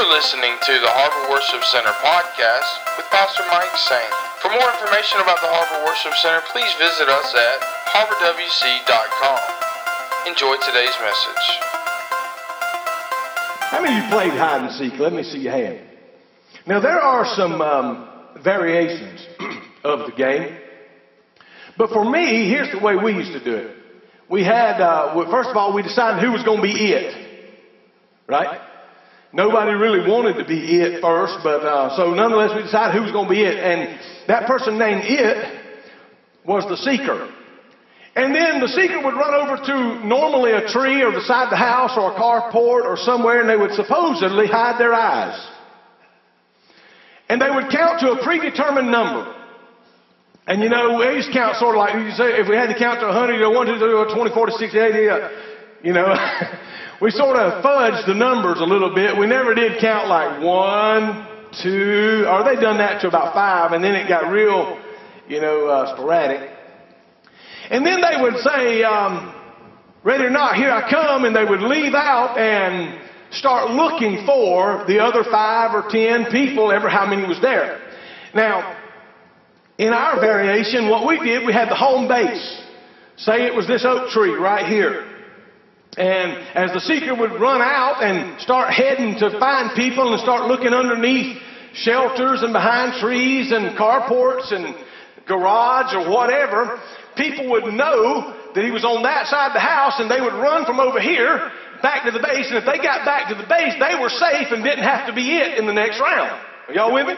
You're listening to the Harbor Worship Center podcast with Pastor Mike Saint. For more information about the Harbor Worship Center, please visit us at harborwc.com. Enjoy today's message. How many of you played hide and seek? Let me see your hand. Now, there are some um, variations of the game. But for me, here's the way we used to do it. We had, uh, first of all, we decided who was going to be it. Right? Nobody really wanted to be it first, but uh, so nonetheless, we decided who was going to be it. And that person named it was the seeker. And then the seeker would run over to normally a tree or the side of the house or a carport or somewhere, and they would supposedly hide their eyes. And they would count to a predetermined number. And you know, we used to count sort of like if we had to count to 100, you know, 1, 2, 3, 20, 40, 60, 80, uh, you know, we sort of fudged the numbers a little bit. We never did count like one, two, or they done that to about five, and then it got real, you know, uh, sporadic. And then they would say, um, ready or not, here I come, and they would leave out and start looking for the other five or ten people, ever how many was there. Now, in our variation, what we did, we had the home base. Say it was this oak tree right here. And as the seeker would run out and start heading to find people and start looking underneath shelters and behind trees and carports and garage or whatever, people would know that he was on that side of the house and they would run from over here back to the base. And if they got back to the base, they were safe and didn't have to be it in the next round. Are y'all with me?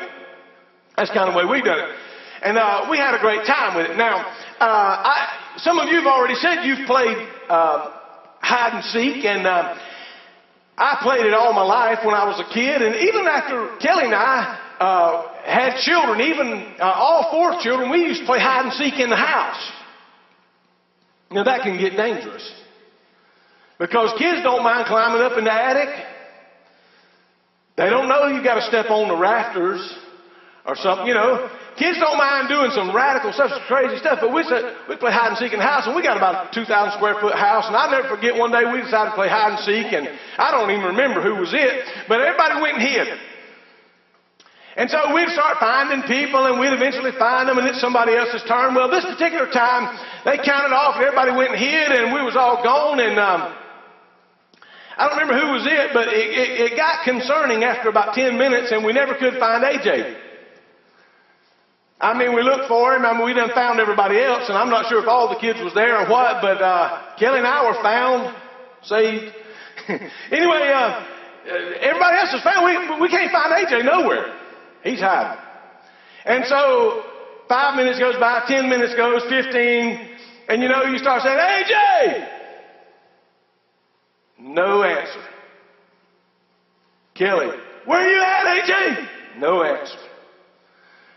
That's kind of the way we done it. And uh, we had a great time with it. Now, uh, I, some of you have already said you've played uh, hide and seek, and uh, I played it all my life when I was a kid. And even after Kelly and I uh, had children, even uh, all four children, we used to play hide and seek in the house. Now, that can get dangerous. Because kids don't mind climbing up in the attic. They don't know you got to step on the rafters or something, you know. Kids don't mind doing some radical stuff, some crazy stuff, but we said we play hide and seek in the house, and we got about a 2,000 square foot house, and I'll never forget one day we decided to play hide and seek, and I don't even remember who was it, but everybody went and hid. And so we'd start finding people, and we'd eventually find them, and it's somebody else's turn. Well, this particular time, they counted off, and everybody went and hid, and we was all gone, and um, I don't remember who was it, but it, it, it got concerning after about 10 minutes, and we never could find AJ. I mean, we looked for him. I mean, we done found everybody else, and I'm not sure if all the kids was there or what, but uh, Kelly and I were found, saved. anyway, uh, everybody else is found. We, we can't find AJ nowhere. He's hiding. And so five minutes goes by, ten minutes goes, fifteen, and you know, you start saying, AJ! No answer. Kelly, where are you at, AJ? No answer.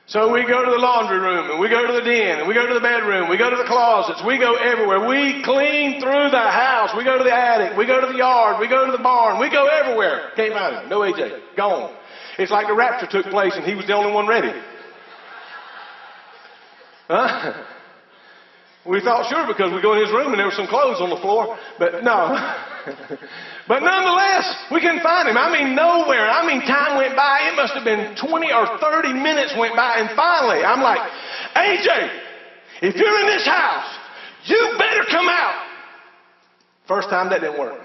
So we go to the laundry room and we go to the den and we go to the bedroom, we go to the closets, we go everywhere. We clean through the house. We go to the attic, we go to the yard, we go to the barn, we go everywhere. Can't find him. No AJ. Gone. It's like the rapture took place and he was the only one ready. Huh? We thought sure because we go in his room and there were some clothes on the floor, but no. but nonetheless, we couldn't find him. I mean, nowhere. I mean, time went by. It must have been 20 or 30 minutes went by, and finally, I'm like, AJ, if you're in this house, you better come out. First time that didn't work.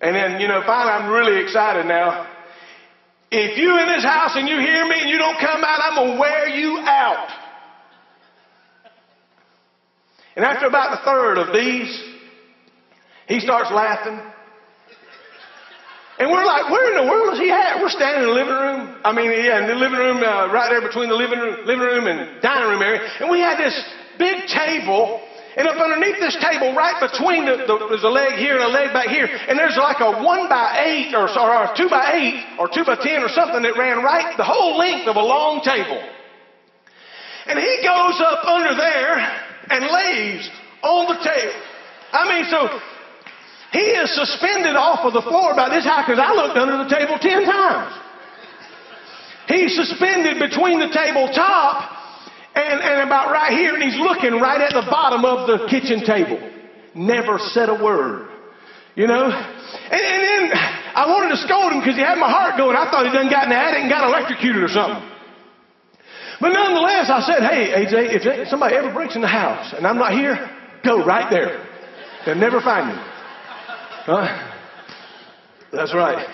And then, you know, finally, I'm really excited now. If you're in this house and you hear me and you don't come out, I'm going to wear you out. And after about a third of these, he starts laughing. And we're like, where in the world is he at? We're standing in the living room. I mean, yeah, in the living room, uh, right there between the living room, living room and dining room area. And we had this big table. And up underneath this table, right between the, the there's a leg here and a leg back here, and there's like a one by eight or, or a two by eight or two by ten or something that ran right the whole length of a long table. And he goes up under there and lays on the table. I mean, so he is suspended off of the floor about this high because I looked under the table ten times. He's suspended between the tabletop and, and about right here, and he's looking right at the bottom of the kitchen table. Never said a word. You know? And, and then I wanted to scold him because he had my heart going. I thought he done got in the attic and got electrocuted or something. But nonetheless, I said, hey, AJ, if somebody ever breaks in the house and I'm not here, go right there. They'll never find me. Huh? That's right.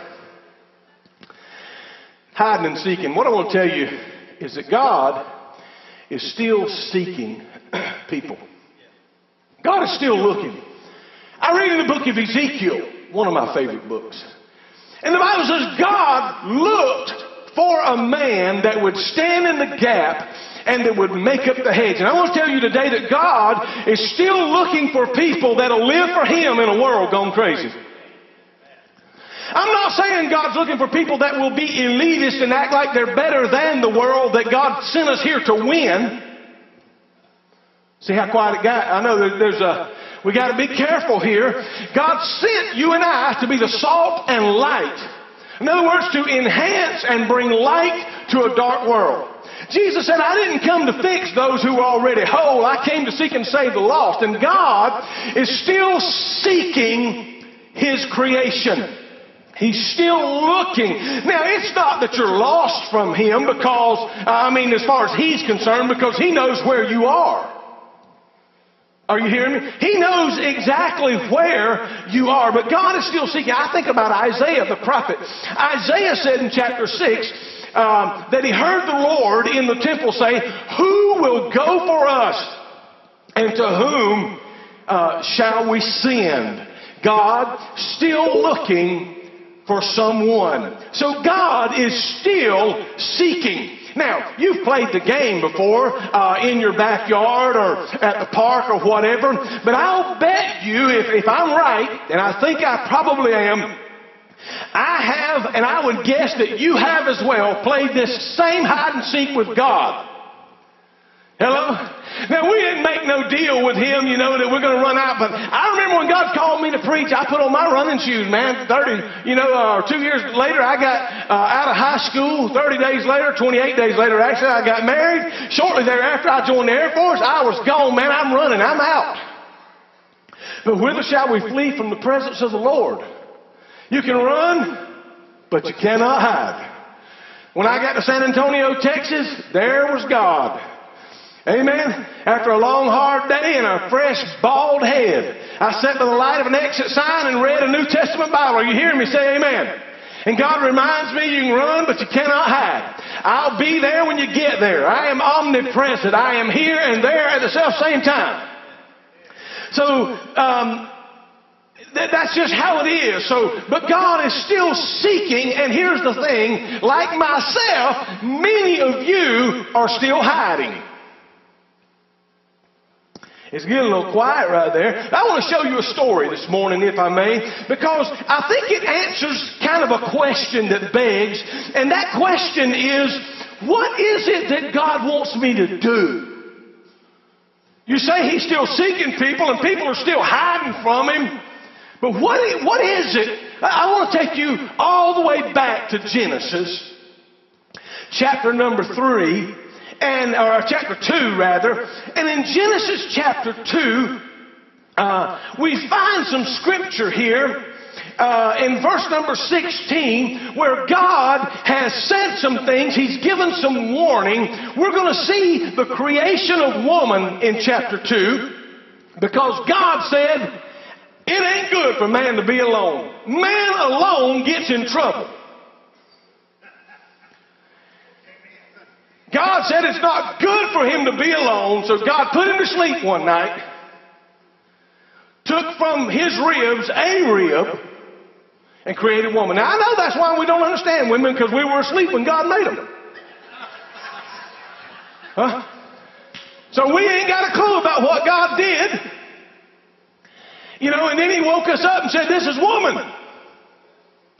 Hiding and seeking. What I want to tell you is that God is still seeking people. God is still looking. I read in the book of Ezekiel, one of my favorite books. And the Bible says God looked for a man that would stand in the gap and that would make up the hedge. And I want to tell you today that God is still looking for people that'll live for Him in a world gone crazy. I'm not saying God's looking for people that will be elitist and act like they're better than the world that God sent us here to win. See how quiet it got? I know there's a, we got to be careful here. God sent you and I to be the salt and light. In other words, to enhance and bring light to a dark world. Jesus said, I didn't come to fix those who were already whole. I came to seek and save the lost. And God is still seeking His creation. He's still looking. Now, it's not that you're lost from Him because, I mean, as far as He's concerned, because He knows where you are. Are you hearing me? He knows exactly where you are, but God is still seeking. I think about Isaiah the prophet. Isaiah said in chapter 6 um, that he heard the Lord in the temple say, Who will go for us? And to whom uh, shall we send? God still looking for someone. So God is still seeking. Now, you've played the game before uh, in your backyard or at the park or whatever, but I'll bet you, if, if I'm right, and I think I probably am, I have, and I would guess that you have as well, played this same hide and seek with God. Hello? Now, we didn't make no deal with him, you know, that we're going to run out. But I remember when God called me to preach, I put on my running shoes, man. 30, you know, uh, two years later, I got uh, out of high school. 30 days later, 28 days later, actually, I got married. Shortly thereafter, I joined the Air Force. I was gone, man. I'm running. I'm out. But whither shall we flee from the presence of the Lord? You can run, but you cannot hide. When I got to San Antonio, Texas, there was God. Amen. After a long, hard day and a fresh, bald head, I sat by the light of an exit sign and read a New Testament Bible. Are you hearing me say amen? And God reminds me you can run, but you cannot hide. I'll be there when you get there. I am omnipresent. I am here and there at the self same time. So, um, that's just how it is. So, but God is still seeking, and here's the thing like myself, many of you are still hiding. It's getting a little quiet right there. I want to show you a story this morning, if I may, because I think it answers kind of a question that begs, and that question is, what is it that God wants me to do? You say He's still seeking people, and people are still hiding from Him. But what, what is it? I want to take you all the way back to Genesis, chapter number 3, and or chapter 2 rather. And in Genesis chapter 2, uh, we find some scripture here uh, in verse number 16 where God has said some things. He's given some warning. We're going to see the creation of woman in chapter 2 because God said, it ain't good for man to be alone. Man alone gets in trouble. God said it's not good for him to be alone, so God put him to sleep one night, took from his ribs a rib, and created woman. Now I know that's why we don't understand women because we were asleep when God made them. Huh? So we ain't got a clue about what God did. You know, and then he woke us up and said, This is woman.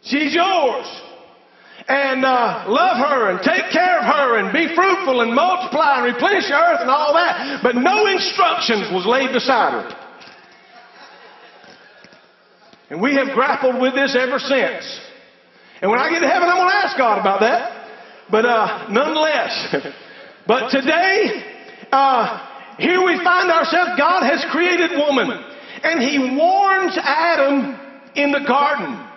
She's yours and uh, love her and take care of her and be fruitful and multiply and replenish the earth and all that. But no instructions was laid beside her. And we have grappled with this ever since. And when I get to heaven, I'm going to ask God about that. But uh, nonetheless, but today, uh, here we find ourselves. God has created woman, and He warns Adam in the garden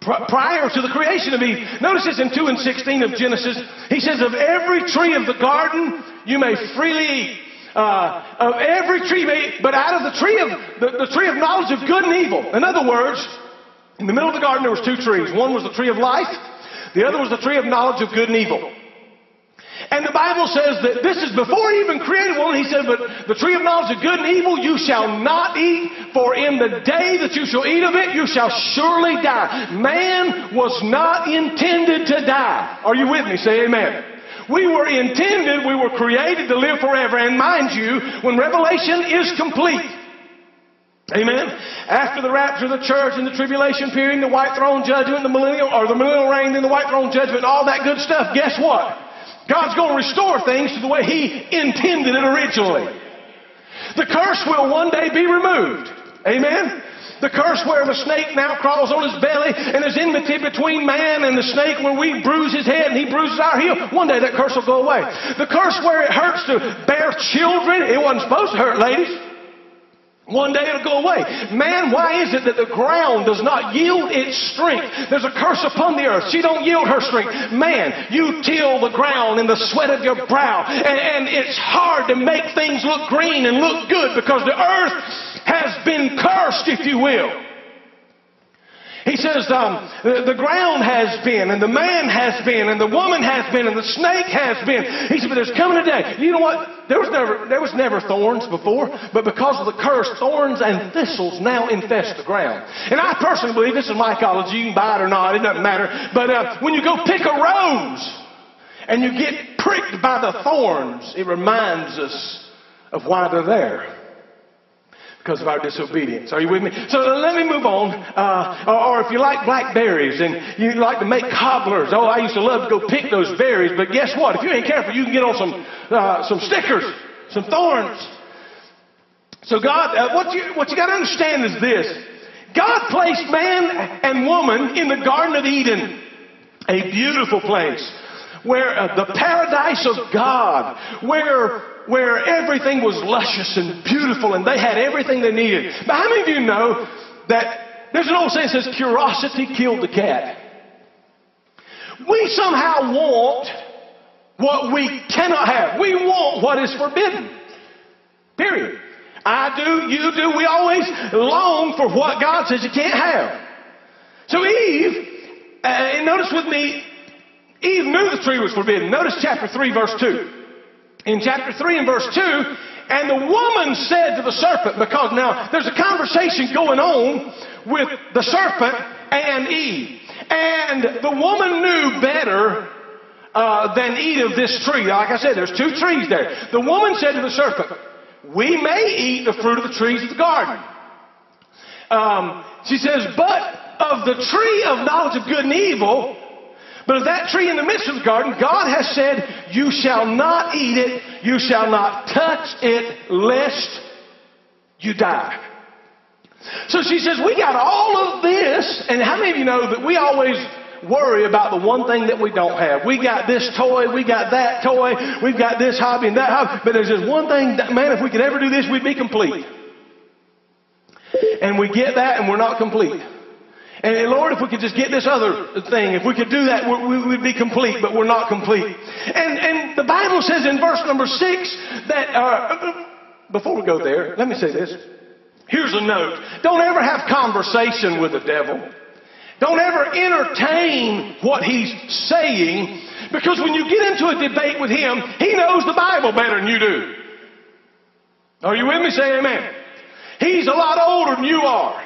prior to the creation of Eve. Notice this in 2 and 16 of Genesis. He says, Of every tree of the garden you may freely eat. Uh, of every tree, may, but out of the tree of the, the tree of knowledge of good and evil. In other words, in the middle of the garden there was two trees. One was the tree of life. The other was the tree of knowledge of good and evil. And the Bible says that this is before he even created woman. He said, But the tree of knowledge of good and evil you shall not eat, for in the day that you shall eat of it, you shall surely die. Man was not intended to die. Are you with me? Say amen. We were intended, we were created to live forever. And mind you, when Revelation is complete, Amen. After the rapture of the church and the tribulation period, the white throne judgment, the millennial or the millennial reign, then the white throne judgment, all that good stuff. Guess what? God's going to restore things to the way He intended it originally. The curse will one day be removed. Amen? The curse where the snake now crawls on his belly and there's enmity between man and the snake where we bruise his head and he bruises our heel. One day that curse will go away. The curse where it hurts to bear children, it wasn't supposed to hurt, ladies. One day it'll go away. Man, why is it that the ground does not yield its strength? There's a curse upon the earth. She don't yield her strength. Man, you till the ground in the sweat of your brow. And, and it's hard to make things look green and look good because the earth has been cursed, if you will. He says, um, the, the, ground has been, and the man has been, and the woman has been, and the snake has been. He said, but there's coming a day. You know what? There was never, there was never thorns before, but because of the curse, thorns and thistles now infest the ground. And I personally believe this is mycology. You can buy it or not. It doesn't matter. But uh, when you go pick a rose and you get pricked by the thorns, it reminds us of why they're there because of our disobedience. Are you with me? So let me move on. Uh, or, or, if you like blackberries and you like to make cobblers, oh, I used to love to go pick those berries. But guess what? If you ain't careful, you can get on some uh, some stickers, some thorns. So God, uh, what you what you got to understand is this: God placed man and woman in the Garden of Eden, a beautiful place where uh, the paradise of God, where where everything was luscious and beautiful and they had everything they needed. But how many of you know that there's an old saying that says curiosity killed the cat? We somehow want what we cannot have. We want what is forbidden. Period. I do, you do, we always long for what God says you can't have. So Eve, uh, and notice with me, Eve knew the tree was forbidden. Notice chapter 3, verse 2 in chapter 3 and verse 2, and the woman said to the serpent, because now there's a conversation going on with the serpent and Eve. And the woman knew better uh, than eat of this tree. Like I said, there's two trees there. The woman said to the serpent, We may eat the fruit of the trees of the garden. Um, she says, But of the tree of knowledge of good and evil, but of that tree in the midst of the garden, God has said, You shall not eat it, you shall not touch it, lest you die. So she says, We got all of this, and how many of you know that we always worry about the one thing that we don't have? We got this toy, we got that toy, we've got this hobby and that hobby, but there's just one thing that, man, if we could ever do this, we'd be complete. And we get that and we're not complete. And Lord, if we could just get this other thing, if we could do that, we would be complete, but we're not complete. And, and the Bible says in verse number six that, uh, before we go there, let me say this. Here's a note. Don't ever have conversation with the devil. Don't ever entertain what he's saying because when you get into a debate with him, he knows the Bible better than you do. Are you with me? Say amen. He's a lot older than you are.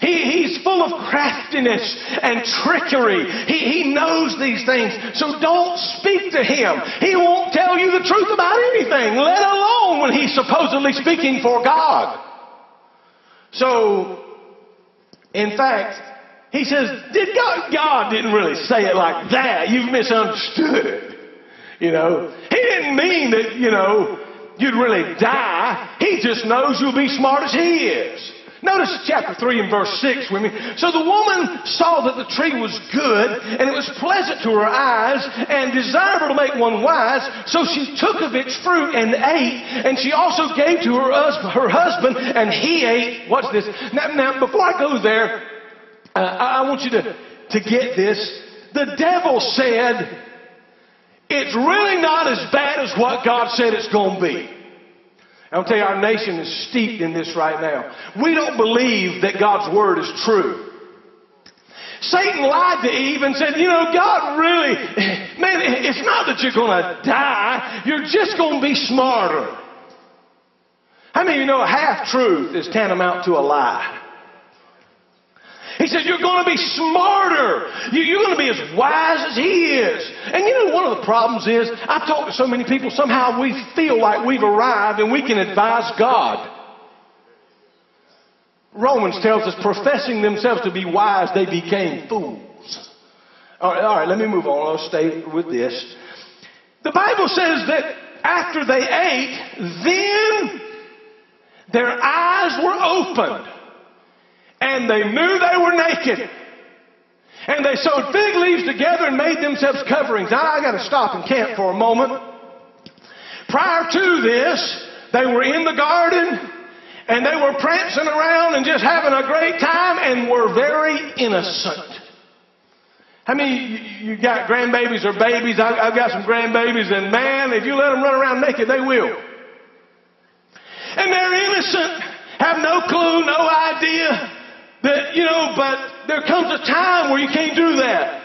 He, he's full of craftiness and trickery. He, he knows these things. So don't speak to him. He won't tell you the truth about anything, let alone when he's supposedly speaking for God. So, in fact, he says, Did God? God didn't really say it like that. You've misunderstood it. You know, he didn't mean that, you know, you'd really die. He just knows you'll be smart as he is. Notice chapter 3 and verse 6 with me. So the woman saw that the tree was good, and it was pleasant to her eyes, and desirable to make one wise. So she took of its fruit and ate, and she also gave to her, her husband, and he ate. Watch this. Now, now before I go there, uh, I want you to to get this. The devil said, it's really not as bad as what God said it's going to be. I'll tell you, our nation is steeped in this right now. We don't believe that God's word is true. Satan lied to Eve and said, You know, God really, man, it's not that you're going to die, you're just going to be smarter. How many of you know half truth is tantamount to a lie? He said, You're going to be smarter. You're going to be as wise as He is. And you know, one of the problems is, I've talked to so many people, somehow we feel like we've arrived and we can advise God. Romans tells us, professing themselves to be wise, they became fools. All right, all right, let me move on. I'll stay with this. The Bible says that after they ate, then their eyes were opened and they knew they were naked. And they sewed fig leaves together and made themselves coverings. Now I got to stop and camp for a moment. Prior to this, they were in the garden and they were prancing around and just having a great time and were very innocent. How many you got grandbabies or babies? I've got some grandbabies, and man, if you let them run around naked, they will. And they're innocent, have no clue, no idea. That, you know, but there comes a time where you can't do that.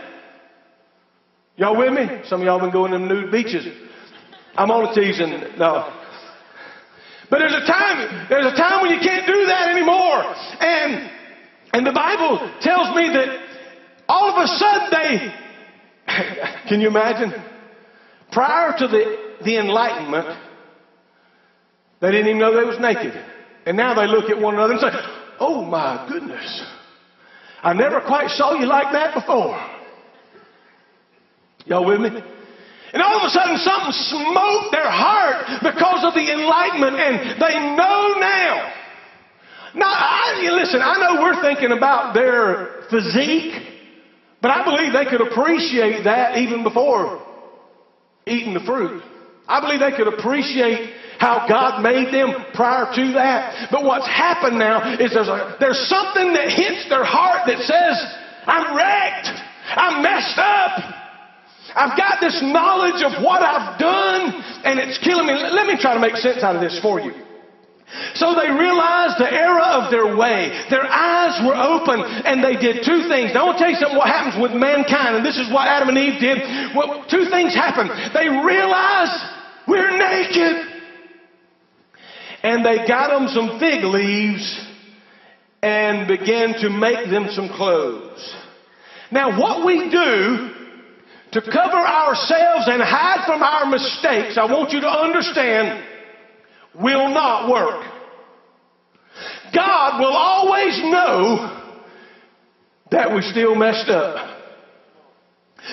Y'all with me? Some of y'all been going to them nude beaches. I'm only teasing. No. But there's a time, there's a time when you can't do that anymore. And, and the Bible tells me that all of a sudden they, can you imagine? Prior to the, the Enlightenment, they didn't even know they was naked. And now they look at one another and say, Oh my goodness. I never quite saw you like that before. Y'all with me? And all of a sudden something smote their heart because of the enlightenment and they know now. Now, I, listen, I know we're thinking about their physique, but I believe they could appreciate that even before eating the fruit. I believe they could appreciate how God made them prior to that. But what's happened now is there's, a, there's something that hits their heart that says, I'm wrecked. I'm messed up. I've got this knowledge of what I've done and it's killing me. Let me try to make sense out of this for you. So they realized the error of their way. Their eyes were open and they did two things. Now I want to tell you something what happens with mankind, and this is what Adam and Eve did. Well, two things happened. They realized we're naked and they got them some fig leaves and began to make them some clothes. Now, what we do to cover ourselves and hide from our mistakes, I want you to understand, will not work. God will always know that we're still messed up.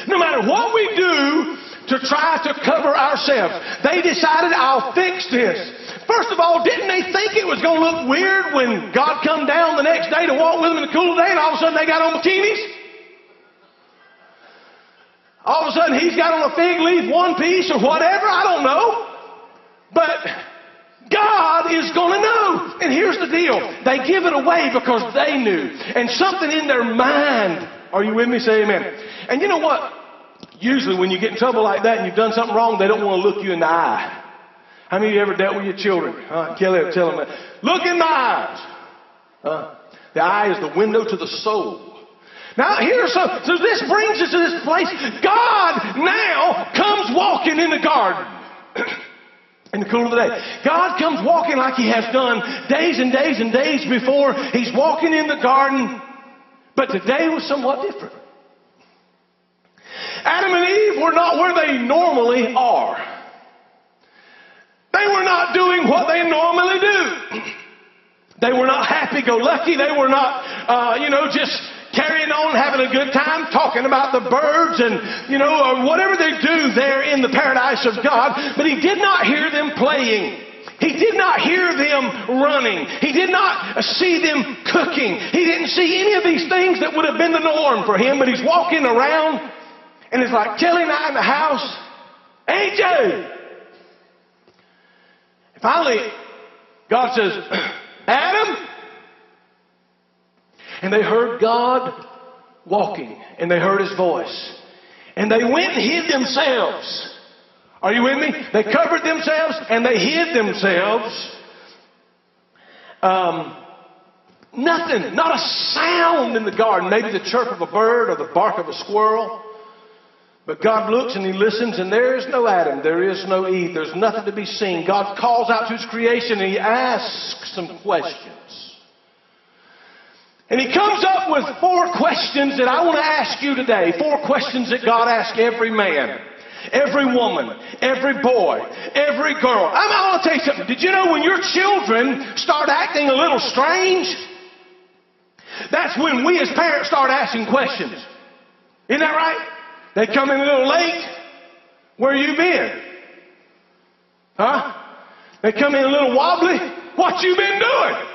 No matter what we do to try to cover ourselves, they decided, I'll fix this. First of all, didn't they think it was going to look weird when God come down the next day to walk with them in the cool of day and all of a sudden they got on bikinis? All of a sudden he's got on a fig leaf, one piece or whatever, I don't know. But God is going to know. And here's the deal. They give it away because they knew. And something in their mind. Are you with me? Say amen. And you know what? Usually when you get in trouble like that and you've done something wrong, they don't want to look you in the eye. How many of you ever dealt with your children? Huh? Kelly tell them, look in my eyes. Huh? The eye is the window to the soul. Now here's so, so this brings us to this place. God now comes walking in the garden. in the cool of the day. God comes walking like he has done days and days and days before. He's walking in the garden. But today was somewhat different. Adam and Eve were not where they normally are. They were not doing what they normally do. They were not happy go lucky. They were not, uh, you know, just carrying on, having a good time, talking about the birds and, you know, or whatever they do there in the paradise of God. But he did not hear them playing. He did not hear them running. He did not see them cooking. He didn't see any of these things that would have been the norm for him, but he's walking around and it's like Kelly and I in the house. AJ, Finally, God says, Adam. And they heard God walking and they heard his voice. And they went and hid themselves. Are you with me? They covered themselves and they hid themselves. Um, nothing, not a sound in the garden. Maybe the chirp of a bird or the bark of a squirrel. But God looks and He listens, and there is no Adam, there is no Eve, there's nothing to be seen. God calls out to His creation and He asks some questions. And He comes up with four questions that I want to ask you today. Four questions that God asks every man, every woman, every boy, every girl. I'm, I want to tell you something. Did you know when your children start acting a little strange? That's when we as parents start asking questions. Isn't that right? They come in a little late. Where you been? Huh? They come in a little wobbly. What you been doing?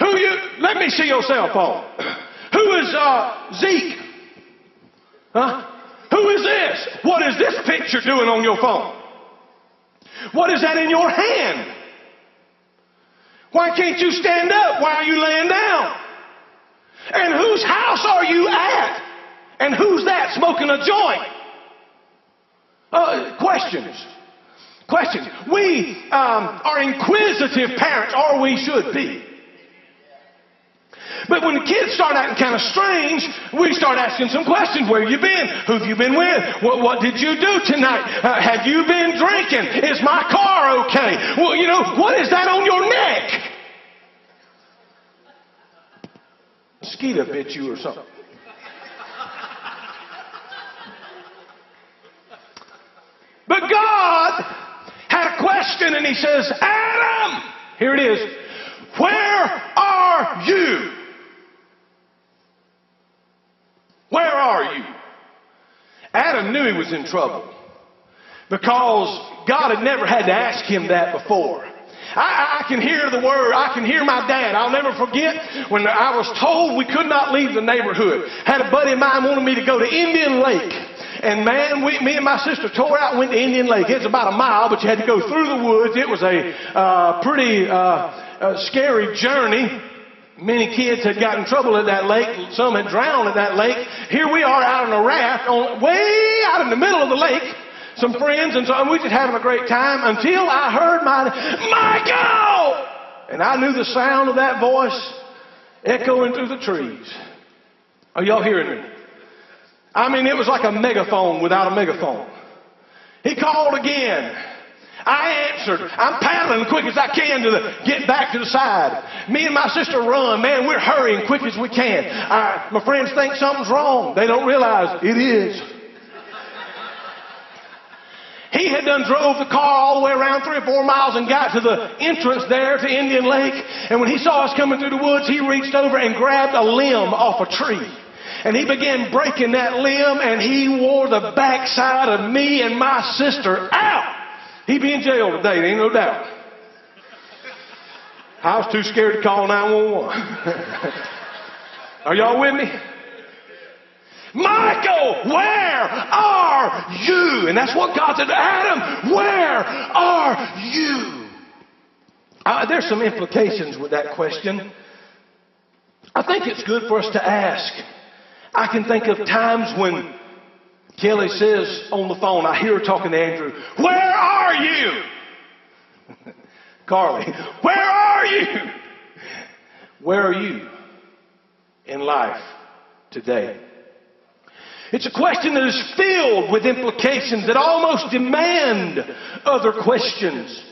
Who you? Let me see your cell phone. Who is uh, Zeke? Huh? Who is this? What is this picture doing on your phone? What is that in your hand? Why can't you stand up? Why are you laying down? And whose house are you at? And who's that smoking a joint? Uh, questions. Questions. We um, are inquisitive parents, or we should be. But when the kids start acting kind of strange, we start asking some questions. Where you been? Who have you been with? What, what did you do tonight? Uh, have you been drinking? Is my car okay? Well, you know, what is that on your neck? Mosquito bit you or something. But God and he says, Adam, here it is, where are you? Where are you? Adam knew he was in trouble because God had never had to ask him that before. I, I, can hear the word. I can hear my dad. I'll never forget when I was told we could not leave the neighborhood. Had a buddy of mine wanted me to go to Indian Lake. And man, we, me and my sister tore out and went to Indian Lake. It's about a mile, but you had to go through the woods. It was a uh, pretty uh, uh, scary journey. Many kids had gotten trouble at that lake. Some had drowned at that lake. Here we are out on a raft, on, way out in the middle of the lake. Some friends and so and we just having a great time until I heard my Michael, and I knew the sound of that voice echoing through the trees. Are y'all hearing me? I mean, it was like a megaphone without a megaphone. He called again. I answered. I'm paddling as quick as I can to the, get back to the side. Me and my sister run. Man, we're hurrying quick as we can. I, my friends think something's wrong. They don't realize it is. He had done drove the car all the way around three or four miles and got to the entrance there to Indian Lake. And when he saw us coming through the woods, he reached over and grabbed a limb off a tree. And he began breaking that limb and he wore the backside of me and my sister out. He'd be in jail today, ain't no doubt. I was too scared to call 911. Are y'all with me? Michael, where are you? And that's what God said, to Adam, where are you? Uh, there's some implications with that question. I think it's good for us to ask. I can think of times when Kelly says on the phone, I hear her talking to Andrew, Where are you? Carly, where are you? Where are you in life today? It's a question that is filled with implications that almost demand other questions.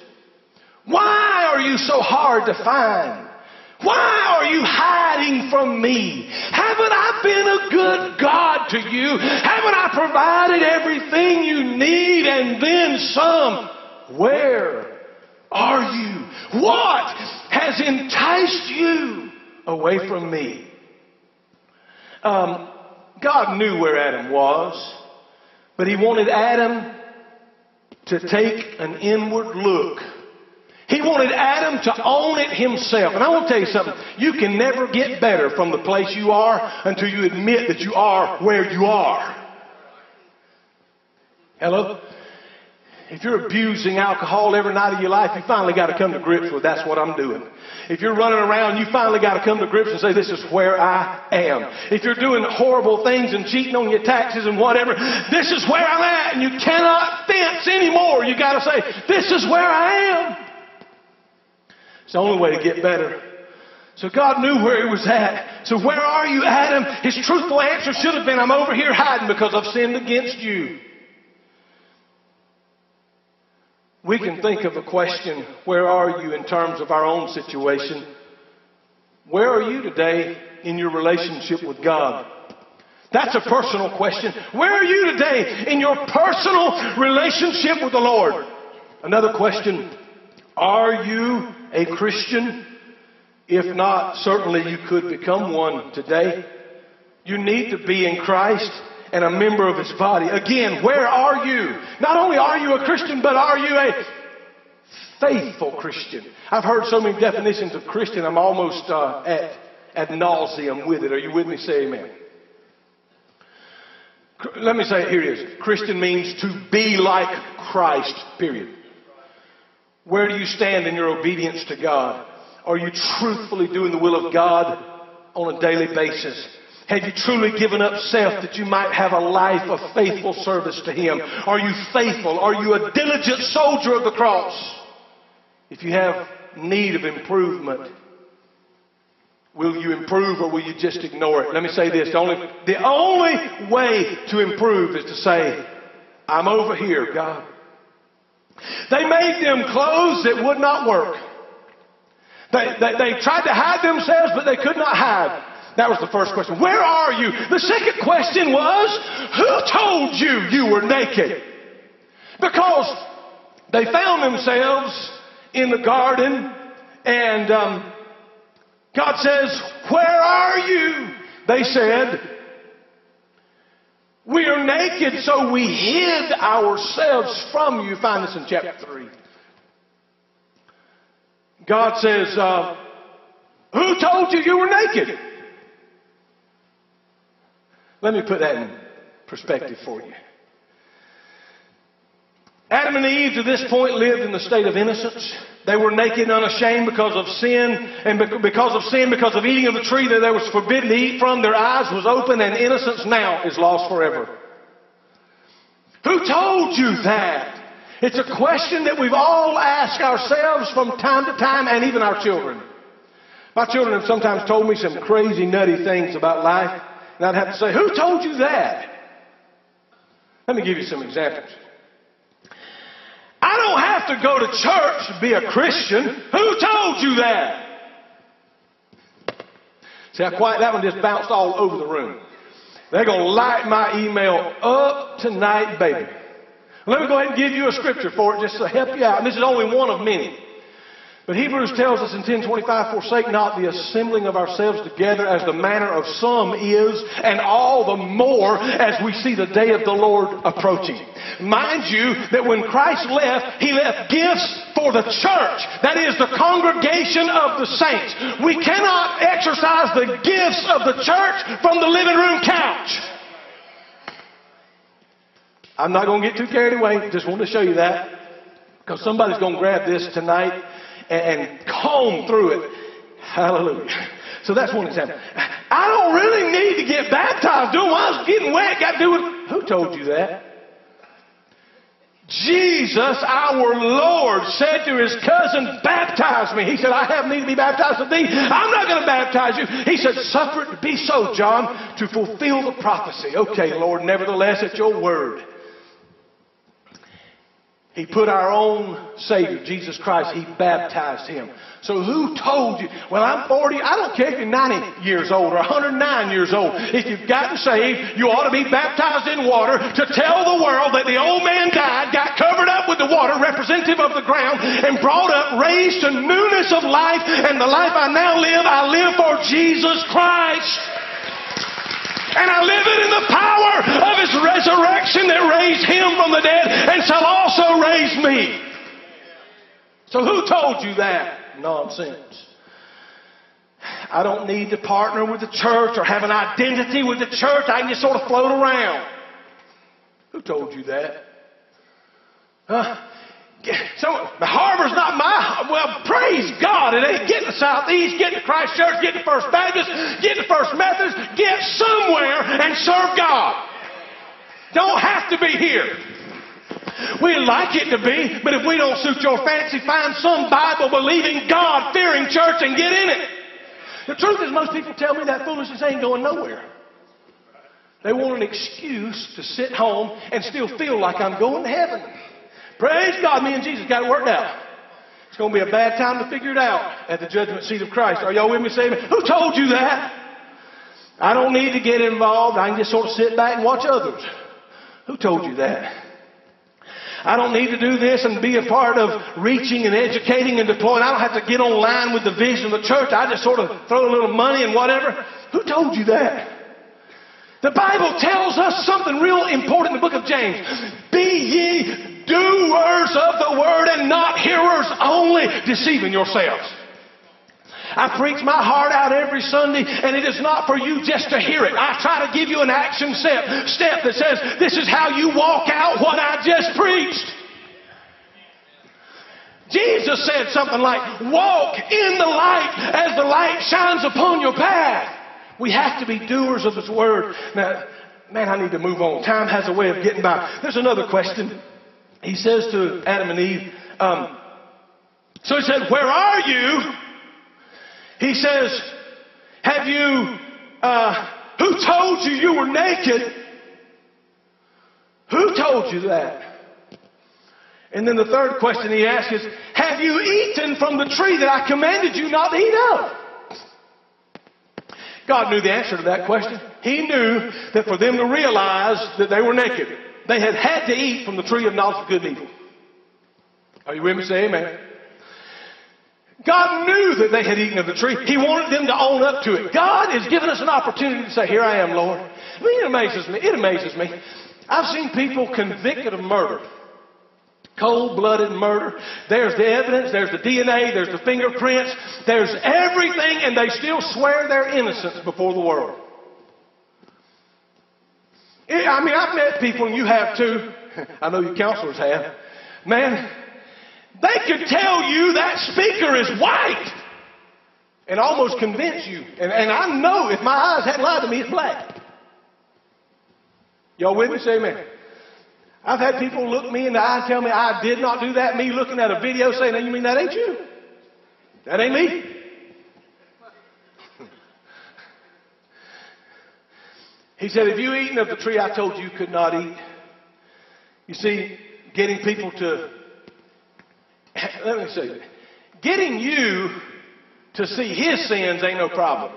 Why are you so hard to find? Why are you hiding from me? Haven't I been a good God to you? Haven't I provided everything you need and then some? Where are you? What has enticed you away from me? Um, God knew where Adam was, but he wanted Adam to take an inward look. He wanted Adam to own it himself. And I want to tell you something. You can never get better from the place you are until you admit that you are where you are. Hello? If you're abusing alcohol every night of your life, you finally got to come to grips with that's what I'm doing. If you're running around, you finally got to come to grips and say, this is where I am. If you're doing horrible things and cheating on your taxes and whatever, this is where I'm at. And you cannot fence anymore. You got to say, this is where I am. It's the only way to get better. So God knew where he was at. So where are you, Adam? His truthful answer should have been, I'm over here hiding because I've sinned against you. we can think of a question, where are you in terms of our own situation? Where are you today in your relationship with God? That's a personal question. Where are you today in your personal relationship with the Lord? Another question. Are you a Christian? If not, certainly you could become one today. You need to be in Christ and a member of his body. Again, where are you? Not only are you a Christian, but are you a faithful Christian? I've heard so many definitions of Christian, I'm almost uh, at ad nauseam with it. Are you with me? Say amen. Let me say it. Here it is. Christian means to be like Christ, period. Where do you stand in your obedience to God? Are you truthfully doing the will of God on a daily basis? Have you truly given up self that you might have a life of faithful service to Him? Are you faithful? Are you a diligent soldier of the cross? If you have need of improvement, will you improve or will you just ignore it? Let me say this. The only, the only way to improve is to say, I'm over here, God. They made them clothes that would not work. They, they, they tried to hide themselves, but they could not hide. That was the first question. Where are you? The second question was, who told you you were naked? Because they found themselves in the garden and um, God says, where are you? They said, we are naked, so we hid ourselves from you. Find this in chapter 3. God says, uh, Who told you you were naked? Let me put that in perspective for you. Adam and Eve to this point lived in the state of innocence. They were naked and unashamed because of sin, and because of sin, because of eating of the tree that they was forbidden to eat from, their eyes was open, and innocence now is lost forever. Who told you that? It's a question that we've all asked ourselves from time to time, and even our children. My children have sometimes told me some crazy, nutty things about life. And I'd have to say, Who told you that? Let me give you some examples. To go to church to be a Christian. Who told you that? See how quiet that one just bounced all over the room. They're going to light my email up tonight, baby. Let me go ahead and give you a scripture for it just to help you out. And this is only one of many. But Hebrews tells us in 1025, forsake not the assembling of ourselves together as the manner of some is, and all the more as we see the day of the Lord approaching. Mind you that when Christ left, He left gifts for the church. That is the congregation of the saints. We cannot exercise the gifts of the church from the living room couch. I'm not going to get too carried away. Just want to show you that. Because somebody's going to grab this tonight and, comb through it. Hallelujah. So that's one example. I don't really need to get baptized. Doing while I was getting wet, got to do it. Who told you that? Jesus, our Lord, said to his cousin, Baptize me. He said, I have need to be baptized of thee. I'm not going to baptize you. He said, Suffer it to be so, John, to fulfill the prophecy. Okay, Lord, nevertheless, at your word. He put our own Savior, Jesus Christ, He baptized Him. So who told you? Well, I'm 40. I don't care if you're 90 years old or 109 years old. If you've gotten saved, you ought to be baptized in water to tell the world that the old man died, got covered up with the water, representative of the ground, and brought up, raised to newness of life. And the life I now live, I live for Jesus Christ. And I live it in the power of his resurrection that raised him from the dead and shall also raise me. So who told you that? Nonsense. I don't need to partner with the church or have an identity with the church. I can just sort of float around. Who told you that? Uh, so the harbor's not my well praise god it ain't get to the southeast get to christ church get to first baptist get to first methodist get somewhere and serve god don't have to be here We'd like it to be, but if we don't suit your fancy, find some Bible believing, God fearing church and get in it. The truth is, most people tell me that foolishness ain't going nowhere. They want an excuse to sit home and still feel like I'm going to heaven. Praise God, me and Jesus got it worked out. It's going to be a bad time to figure it out at the judgment seat of Christ. Are y'all with me? Say, who told you that? I don't need to get involved. I can just sort of sit back and watch others. Who told you that? I don't need to do this and be a part of reaching and educating and deploying. I don't have to get online with the vision of the church. I just sort of throw a little money and whatever. Who told you that? The Bible tells us something real important in the book of James. Be ye doers of the word and not hearers only, deceiving yourselves. I preach my heart out every Sunday, and it is not for you just to hear it. I try to give you an action step, step that says, This is how you walk out what I just preached. Jesus said something like, Walk in the light as the light shines upon your path. We have to be doers of His Word. Now, man, I need to move on. Time has a way of getting by. There's another question. He says to Adam and Eve, um, so he said, Where are you? He says, Have you, uh, who told you you were naked? Who told you that? And then the third question he asks is, Have you eaten from the tree that I commanded you not to eat of? God knew the answer to that question. He knew that for them to realize that they were naked, they had had to eat from the tree of knowledge of good and evil. Are you with me? Say amen. God knew that they had eaten of the tree. He wanted them to own up to it. God has given us an opportunity to say, Here I am, Lord. I mean, it amazes me. It amazes me. I've seen people convicted of murder. Cold blooded murder. There's the evidence, there's the DNA, there's the fingerprints, there's everything, and they still swear their innocence before the world. I mean, I've met people, and you have too. I know your counselors have. Man, they could tell you that speaker is white and almost convince you. And, and I know if my eyes hadn't lied to me, it's black. Y'all with me? Say amen. I've had people look me in the eye and tell me I did not do that. Me looking at a video saying, you mean that ain't you? That ain't me. He said, Have you eaten of the tree I told you you could not eat? You see, getting people to let me say, getting you to see his sins ain't no problem.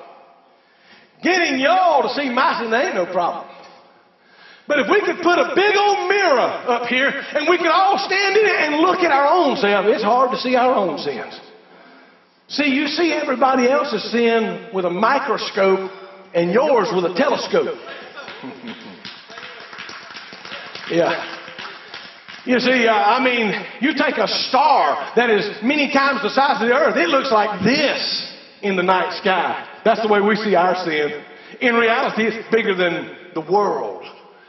Getting y'all to see my sins ain't no problem. But if we could put a big old mirror up here and we could all stand in it and look at our own sin, it's hard to see our own sins. See, you see everybody else's sin with a microscope and yours with a telescope. yeah. You see, uh, I mean, you take a star that is many times the size of the earth, it looks like this in the night sky. That's the way we see our sin. In reality, it's bigger than the world.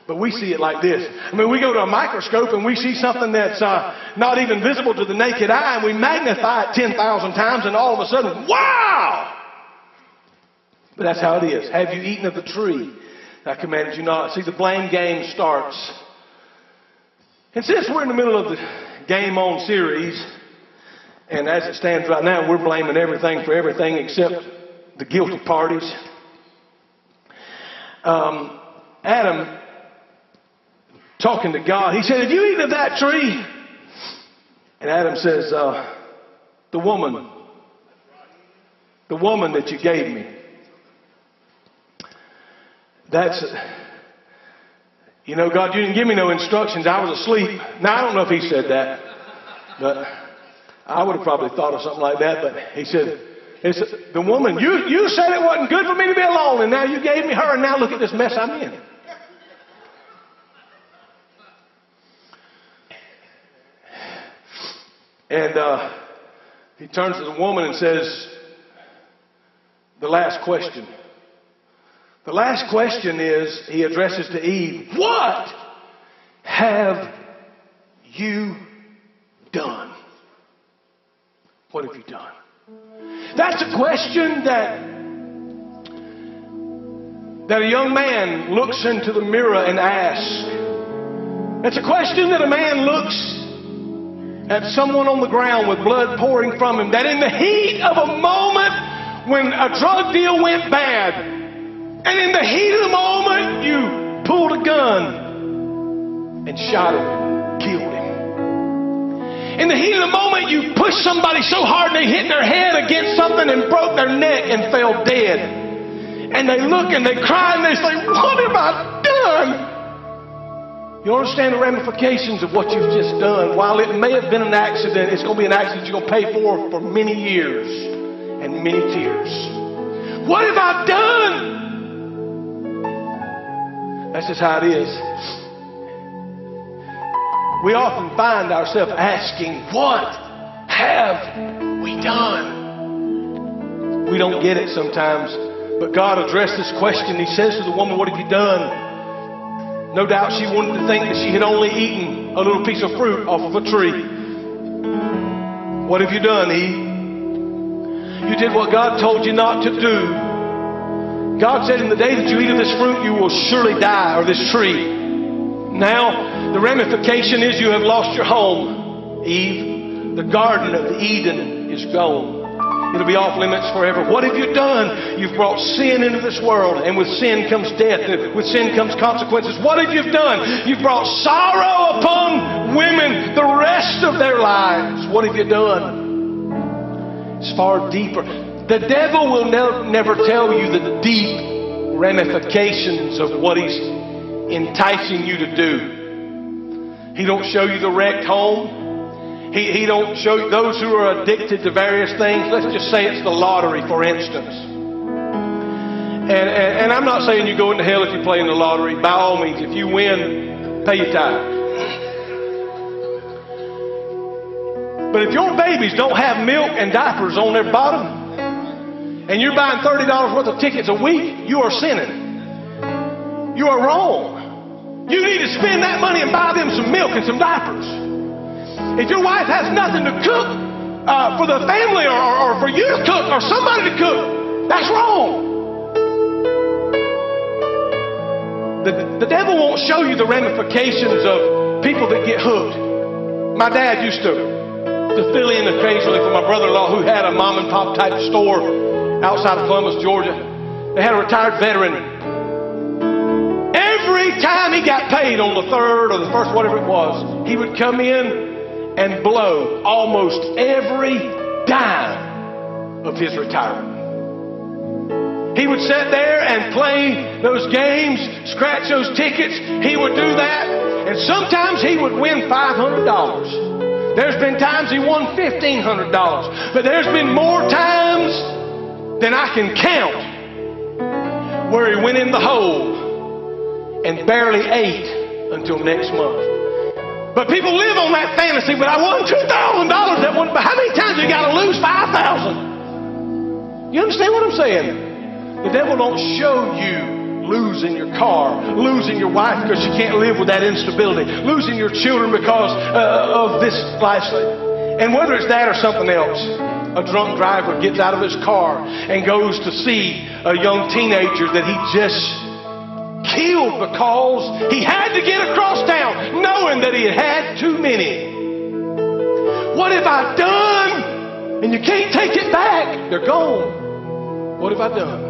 But we see it like this. I mean, we go to a microscope and we see something that's uh, not even visible to the naked eye, and we magnify it 10,000 times, and all of a sudden, wow! But that's how it is. Have you eaten of the tree? I commanded you not. See, the blame game starts and since we're in the middle of the Game On series, and as it stands right now, we're blaming everything for everything except the guilty parties. Um, Adam, talking to God, he said, Have you eaten of that tree? And Adam says, uh, The woman, the woman that you gave me. That's. You know, God, you didn't give me no instructions. I was asleep. Now, I don't know if he said that, but I would have probably thought of something like that. But he said, said the woman, you, you said it wasn't good for me to be alone, and now you gave me her, and now look at this mess I'm in. And uh, he turns to the woman and says, The last question. The last question is he addresses to Eve, What have you done? What have you done? That's a question that that a young man looks into the mirror and asks. It's a question that a man looks at someone on the ground with blood pouring from him, that in the heat of a moment when a drug deal went bad, and in the heat of the moment you pulled a gun and shot him, killed him. In the heat of the moment you pushed somebody so hard they hit their head against something and broke their neck and fell dead and they look and they cry and they say, What have I done? You understand the ramifications of what you've just done. While it may have been an accident, it's going to be an accident you're going to pay for for many years and many tears. What have I done? That's just how it is. We often find ourselves asking, What have we done? We don't get it sometimes but God addressed this question. He says to the woman, What have you done? No doubt she wanted to think that she had only eaten a little piece of fruit off of a tree. What have you done, Eve? You did what God told you not to do. God said, In the day that you eat of this fruit, you will surely die, or this tree. Now, the ramification is you have lost your home, Eve. The Garden of Eden is gone. It'll be off limits forever. What have you done? You've brought sin into this world, and with sin comes death, with sin comes consequences. What have you done? You've brought sorrow upon women the rest of their lives. What have you done? It's far deeper. The devil will ne- never tell you the deep ramifications of what he's enticing you to do. He don't show you the wrecked home. He, he don't show those who are addicted to various things. Let's just say it's the lottery, for instance. And, and, and I'm not saying you go into hell if you play in the lottery. By all means, if you win, pay your tithe. But if your babies don't have milk and diapers on their bottom, and you're buying $30 worth of tickets a week, you are sinning. You are wrong. You need to spend that money and buy them some milk and some diapers. If your wife has nothing to cook uh, for the family or, or, or for you to cook or somebody to cook, that's wrong. The, the devil won't show you the ramifications of people that get hooked. My dad used to, to fill in occasionally for my brother in law who had a mom and pop type store outside of Columbus, Georgia. They had a retired veteran. Every time he got paid on the third or the first, whatever it was, he would come in and blow almost every dime of his retirement. He would sit there and play those games, scratch those tickets. He would do that. And sometimes he would win $500. There's been times he won $1,500. But there's been more times than I can count where he went in the hole and barely ate until next month. But people live on that fantasy. But I won two thousand dollars that one. But how many times you got to lose five thousand? You understand what I'm saying? The devil don't show you losing your car, losing your wife because you can't live with that instability, losing your children because uh, of this lifestyle. And whether it's that or something else, a drunk driver gets out of his car and goes to see a young teenager that he just killed because he had to get across town knowing that he had had too many. What have I done? And you can't take it back. They're gone. What have I done?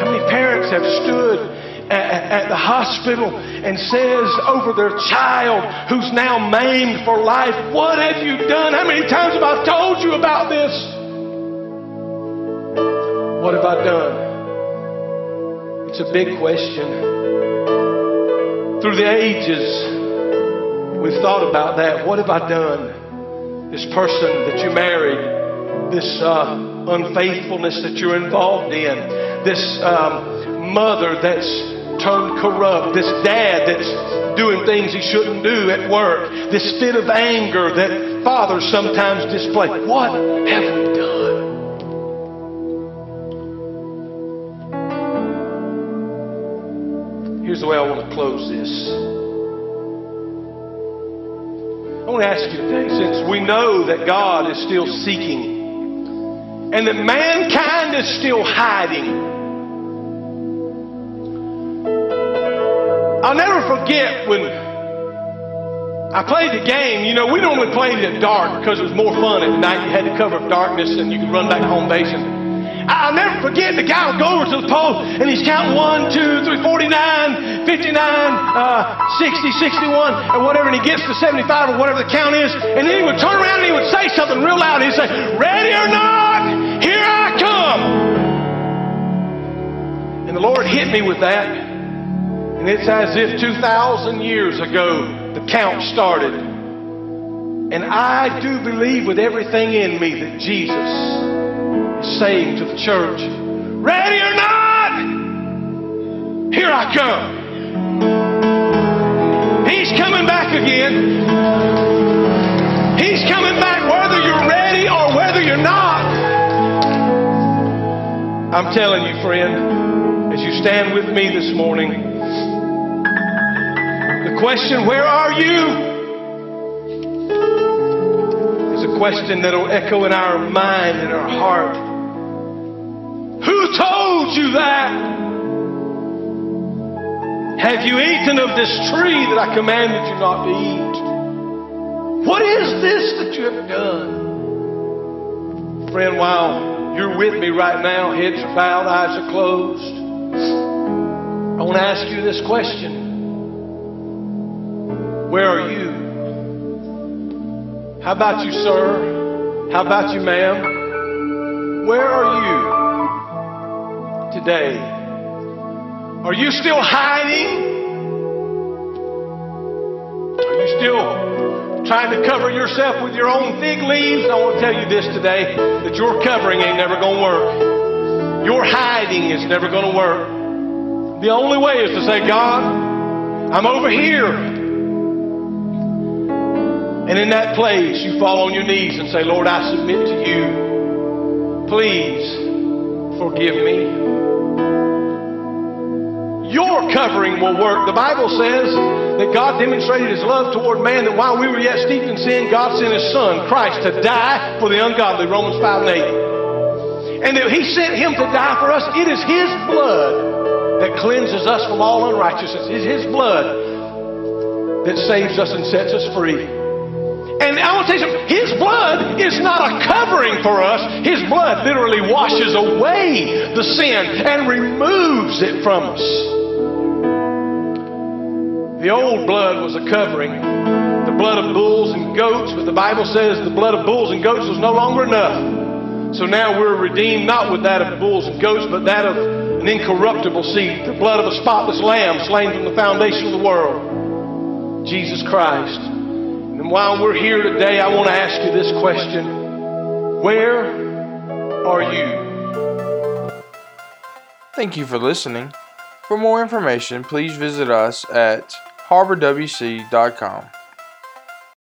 How many parents have stood at, at the hospital and says over their child who's now maimed for life, What have you done? How many times have I told you about this? What have I done? It's a big question. Through the ages, we've thought about that. What have I done? This person that you married, this uh, unfaithfulness that you're involved in, this um, mother that's turned corrupt, this dad that's doing things he shouldn't do at work, this fit of anger that fathers sometimes display. What have we done? Here's the way I want to close this. I want to ask you today, since we know that God is still seeking and that mankind is still hiding, I'll never forget when I played the game. You know, we normally played it at dark because it was more fun at night. You had the cover of darkness and you could run back home base. And I'll never forget the guy would go over to the pole and he's counting 1, 2, 3, 49, 59, uh, 60, 61, or whatever, and he gets to 75 or whatever the count is. And then he would turn around and he would say something real loud. He'd say, Ready or not, here I come. And the Lord hit me with that. And it's as if 2,000 years ago the count started. And I do believe with everything in me that Jesus is saying to the church, Ready or not, here I come. He's coming back again. He's coming back whether you're ready or whether you're not. I'm telling you, friend, as you stand with me this morning, question, where are you? is a question that'll echo in our mind and our heart. Who told you that? Have you eaten of this tree that I commanded you not to eat? What is this that you have done? Friend, while you're with me right now, heads are bowed, eyes are closed, I want to ask you this question. Where are you? How about you, sir? How about you, ma'am? Where are you today? Are you still hiding? Are you still trying to cover yourself with your own fig leaves? I want to tell you this today that your covering ain't never going to work. Your hiding is never going to work. The only way is to say, God, I'm over here. And in that place, you fall on your knees and say, Lord, I submit to you. Please forgive me. Your covering will work. The Bible says that God demonstrated his love toward man that while we were yet steeped in sin, God sent his son, Christ, to die for the ungodly. Romans 5 and 8. And that he sent him to die for us. It is his blood that cleanses us from all unrighteousness. It's his blood that saves us and sets us free. And I want to tell you something. His blood is not a covering for us. His blood literally washes away the sin and removes it from us. The old blood was a covering, the blood of bulls and goats, but the Bible says the blood of bulls and goats was no longer enough. So now we're redeemed not with that of bulls and goats, but that of an incorruptible seed, the blood of a spotless lamb slain from the foundation of the world, Jesus Christ. And while we're here today, I want to ask you this question Where are you? Thank you for listening. For more information, please visit us at harborwc.com.